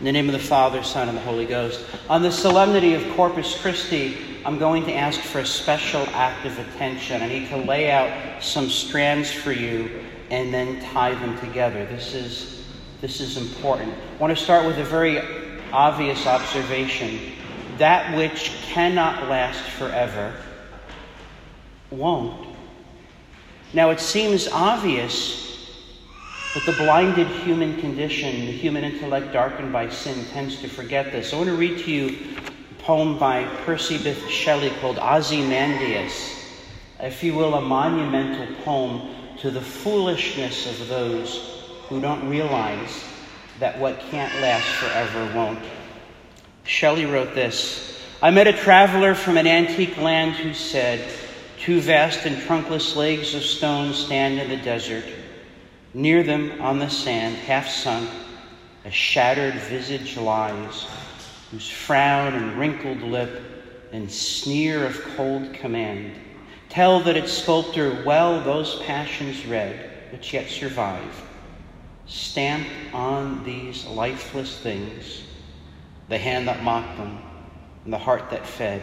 In the name of the Father, Son, and the Holy Ghost. On the solemnity of Corpus Christi, I'm going to ask for a special act of attention. I need to lay out some strands for you and then tie them together. This is, this is important. I want to start with a very obvious observation. That which cannot last forever won't. Now, it seems obvious but the blinded human condition, the human intellect darkened by sin, tends to forget this. I want to read to you a poem by Percy Bysshe Shelley called Ozymandias, if you will, a monumental poem to the foolishness of those who don't realize that what can't last forever won't. Shelley wrote this I met a traveler from an antique land who said, Two vast and trunkless legs of stone stand in the desert. Near them on the sand, half sunk, a shattered visage lies, whose frown and wrinkled lip and sneer of cold command tell that its sculptor well those passions read which yet survive. Stamped on these lifeless things, the hand that mocked them and the heart that fed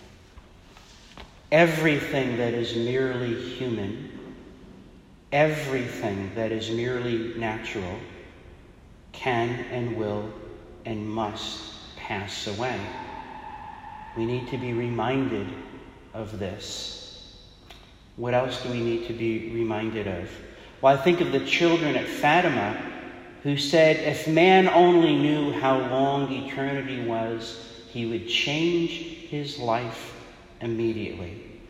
Everything that is merely human, everything that is merely natural, can and will and must pass away. We need to be reminded of this. What else do we need to be reminded of? Well, I think of the children at Fatima who said, if man only knew how long eternity was, he would change his life immediately.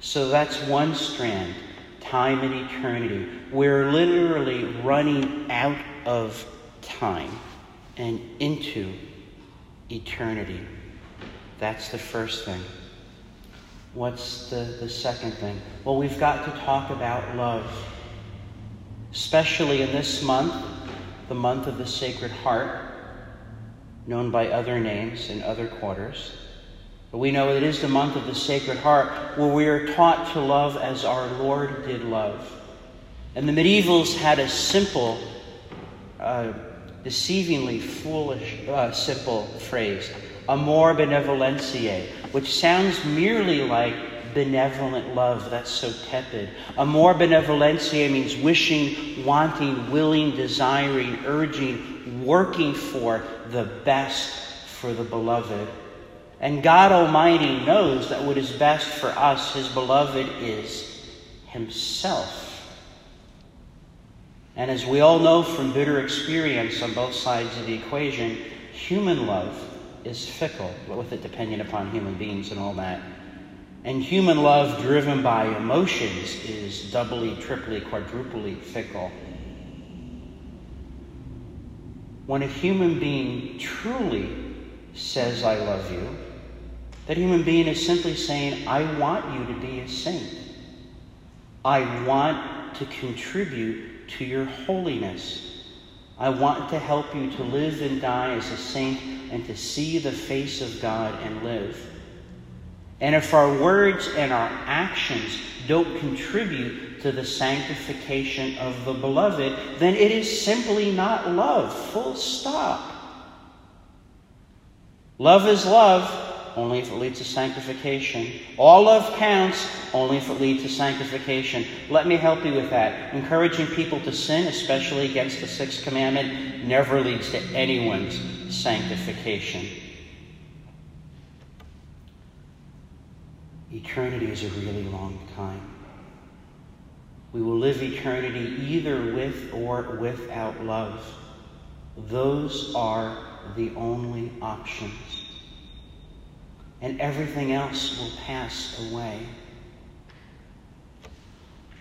So that's one strand time and eternity. We're literally running out of time and into eternity. That's the first thing. What's the, the second thing? Well, we've got to talk about love, especially in this month, the month of the Sacred Heart, known by other names in other quarters. But we know it is the month of the Sacred Heart where we are taught to love as our Lord did love. And the medievals had a simple, uh, deceivingly foolish, uh, simple phrase, amor benevolentiae, which sounds merely like benevolent love. That's so tepid. Amor benevolentiae means wishing, wanting, willing, desiring, urging, working for the best for the beloved. And God Almighty knows that what is best for us, His beloved, is Himself. And as we all know from bitter experience on both sides of the equation, human love is fickle, with it depending upon human beings and all that. And human love driven by emotions is doubly, triply, quadruply fickle. When a human being truly says, I love you, that human being is simply saying, I want you to be a saint. I want to contribute to your holiness. I want to help you to live and die as a saint and to see the face of God and live. And if our words and our actions don't contribute to the sanctification of the beloved, then it is simply not love. Full stop. Love is love, only if it leads to sanctification. All love counts, only if it leads to sanctification. Let me help you with that. Encouraging people to sin, especially against the sixth commandment, never leads to anyone's sanctification. Eternity is a really long time. We will live eternity either with or without love. Those are the only options and everything else will pass away.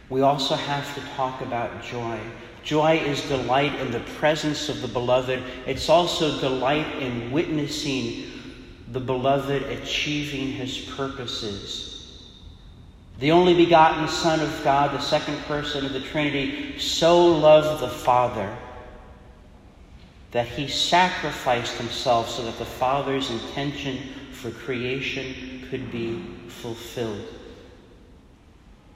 We also have to talk about joy. Joy is delight in the presence of the beloved. It's also delight in witnessing the beloved achieving his purposes. The only begotten Son of God, the second person of the Trinity, so loved the Father that he sacrificed himself so that the Father's intention for creation could be fulfilled,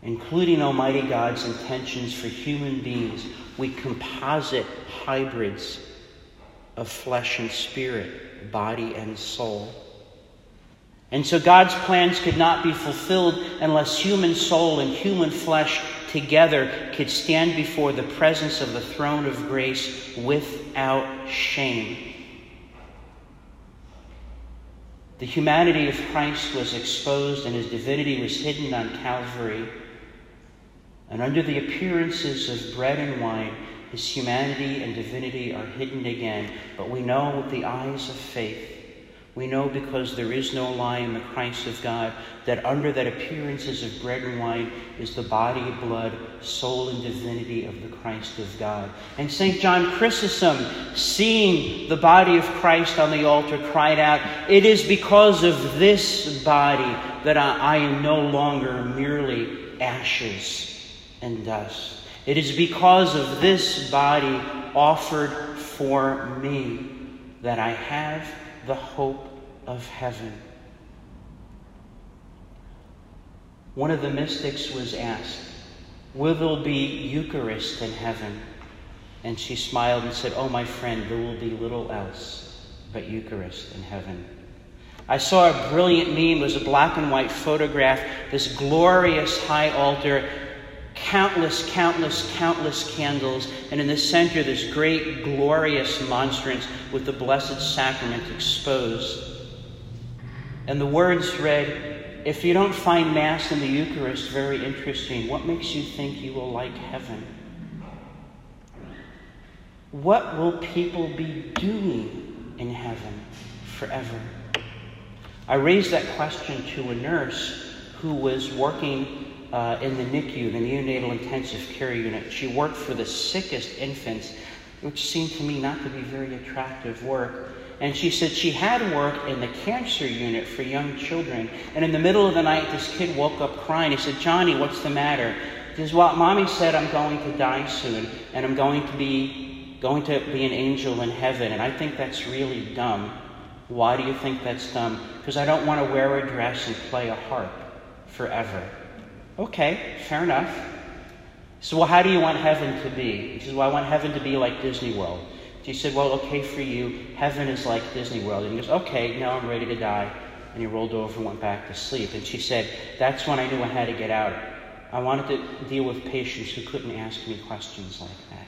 including Almighty God's intentions for human beings. We composite hybrids of flesh and spirit, body and soul. And so God's plans could not be fulfilled unless human soul and human flesh together could stand before the presence of the throne of grace without shame. The humanity of Christ was exposed and his divinity was hidden on Calvary. And under the appearances of bread and wine, his humanity and divinity are hidden again. But we know with the eyes of faith we know because there is no lie in the Christ of God that under that appearances of bread and wine is the body, blood, soul, and divinity of the Christ of God. And St. John Chrysostom, seeing the body of Christ on the altar, cried out, It is because of this body that I, I am no longer merely ashes and dust. It is because of this body offered for me that I have the hope of heaven. One of the mystics was asked, Will there be Eucharist in heaven? And she smiled and said, Oh, my friend, there will be little else but Eucharist in heaven. I saw a brilliant meme. It was a black and white photograph, this glorious high altar countless, countless, countless candles, and in the center, this great, glorious monstrance with the Blessed Sacrament exposed. And the words read, If you don't find Mass in the Eucharist very interesting, what makes you think you will like heaven? What will people be doing in heaven forever? I raised that question to a nurse who was working uh, in the NICU, the neonatal intensive care unit. She worked for the sickest infants, which seemed to me not to be very attractive work. And she said she had worked in the cancer unit for young children. And in the middle of the night, this kid woke up crying. He said, Johnny, what's the matter? He says, Well, mommy said I'm going to die soon, and I'm going to be going to be an angel in heaven. And I think that's really dumb. Why do you think that's dumb? Because I don't want to wear a dress and play a harp forever. Okay, fair enough. So, well, how do you want heaven to be? He says, Well, I want heaven to be like Disney World. She said, Well, okay for you. Heaven is like Disney World. And he goes, Okay, now I'm ready to die. And he rolled over and went back to sleep. And she said, That's when I knew I had to get out. I wanted to deal with patients who couldn't ask me questions like that.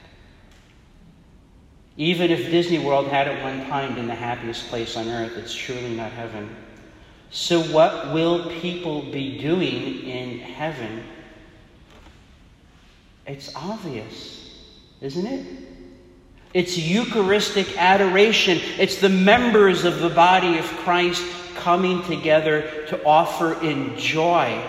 Even if Disney World had at one time been the happiest place on earth, it's surely not heaven. So, what will people be doing in heaven? It's obvious, isn't it? It's Eucharistic adoration. It's the members of the body of Christ coming together to offer in joy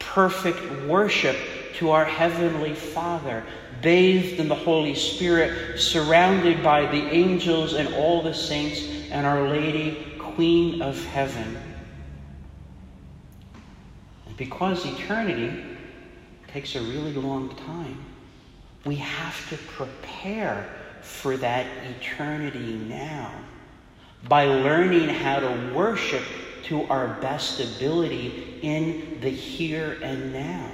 perfect worship to our Heavenly Father, bathed in the Holy Spirit, surrounded by the angels and all the saints and Our Lady, Queen of Heaven. Because eternity takes a really long time, we have to prepare for that eternity now by learning how to worship to our best ability in the here and now.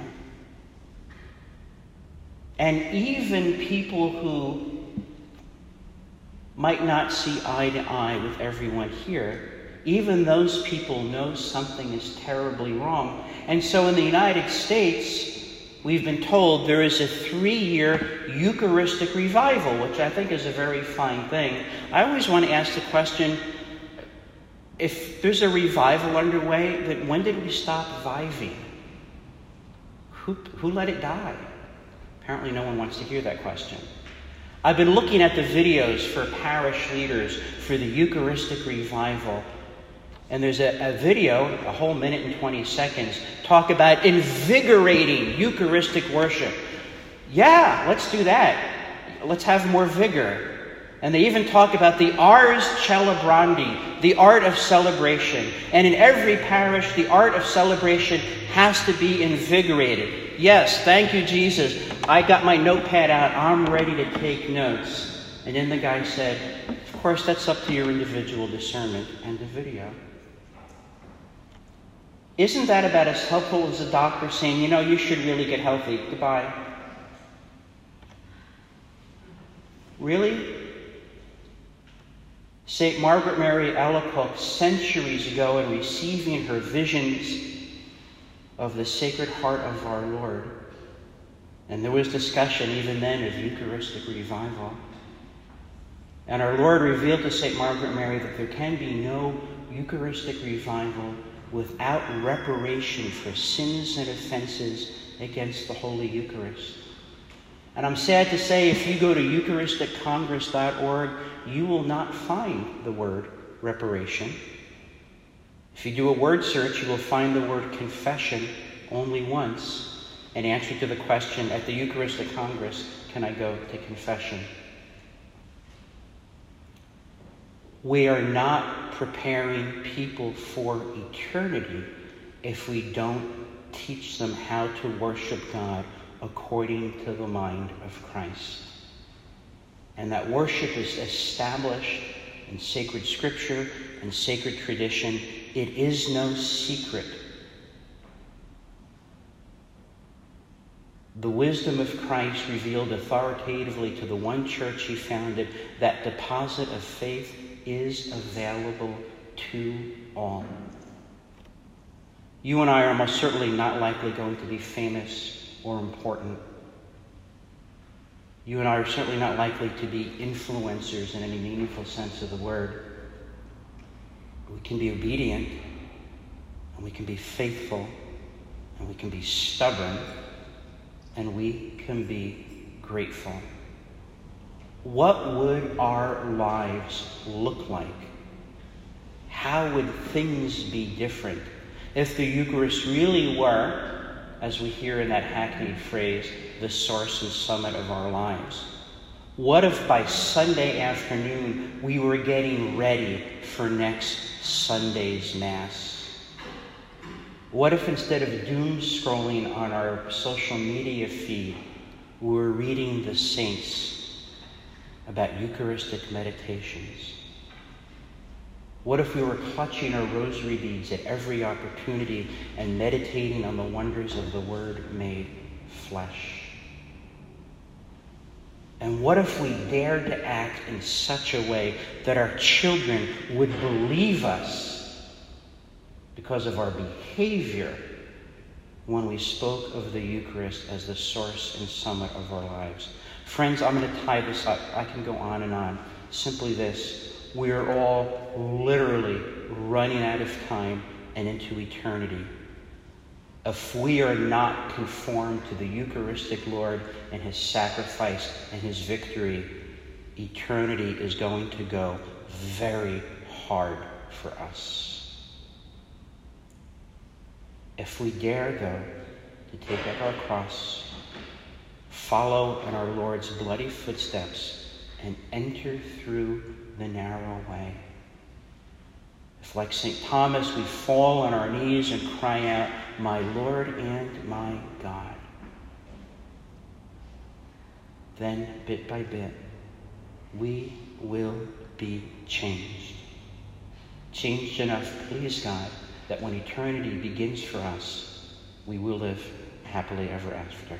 And even people who might not see eye to eye with everyone here even those people know something is terribly wrong. And so in the United States, we've been told there is a three year Eucharistic revival, which I think is a very fine thing. I always want to ask the question if there's a revival underway, then when did we stop viving? Who, who let it die? Apparently, no one wants to hear that question. I've been looking at the videos for parish leaders for the Eucharistic revival. And there's a, a, video, a whole minute and 20 seconds, talk about invigorating Eucharistic worship. Yeah, let's do that. Let's have more vigor. And they even talk about the ars celebrandi, the art of celebration. And in every parish, the art of celebration has to be invigorated. Yes, thank you, Jesus. I got my notepad out. I'm ready to take notes. And then the guy said, Of course, that's up to your individual discernment and the video. Isn't that about as helpful as a doctor saying, you know, you should really get healthy? Goodbye. Really? St. Margaret Mary Alacoque, centuries ago, in receiving her visions of the Sacred Heart of our Lord, and there was discussion even then of Eucharistic revival. And our Lord revealed to St. Margaret Mary that there can be no Eucharistic revival without reparation for sins and offenses against the Holy Eucharist. And I'm sad to say, if you go to EucharisticCongress.org, you will not find the word reparation. If you do a word search, you will find the word confession only once. In answer to the question at the Eucharistic Congress, can I go to confession? We are not preparing people for eternity if we don't teach them how to worship God according to the mind of Christ. And that worship is established in sacred scripture and sacred tradition. It is no secret. The wisdom of Christ revealed authoritatively to the one church he founded, that deposit of faith is available to all. You and I are most certainly not likely going to be famous or important. You and I are certainly not likely to be influencers in any meaningful sense of the word. We can be obedient, and we can be faithful, and we can be stubborn, and we can be grateful. What would our lives look like? How would things be different if the Eucharist really were as we hear in that hackneyed phrase, the source and summit of our lives? What if by Sunday afternoon we were getting ready for next Sunday's Mass? What if instead of doom scrolling on our social media feed, we were reading the saints about Eucharistic meditations? What if we were clutching our rosary beads at every opportunity and meditating on the wonders of the Word made flesh? And what if we dared to act in such a way that our children would believe us because of our behavior when we spoke of the Eucharist as the source and summit of our lives? Friends, I'm going to tie this up. I can go on and on. Simply this we are all literally running out of time and into eternity. If we are not conformed to the Eucharistic Lord and his sacrifice and his victory, eternity is going to go very hard for us. If we dare, though, to take up our cross, follow in our Lord's bloody footsteps, and enter through the narrow way. If, like St. Thomas, we fall on our knees and cry out, My Lord and my God, then bit by bit, we will be changed. Changed enough, please God, that when eternity begins for us, we will live happily ever after.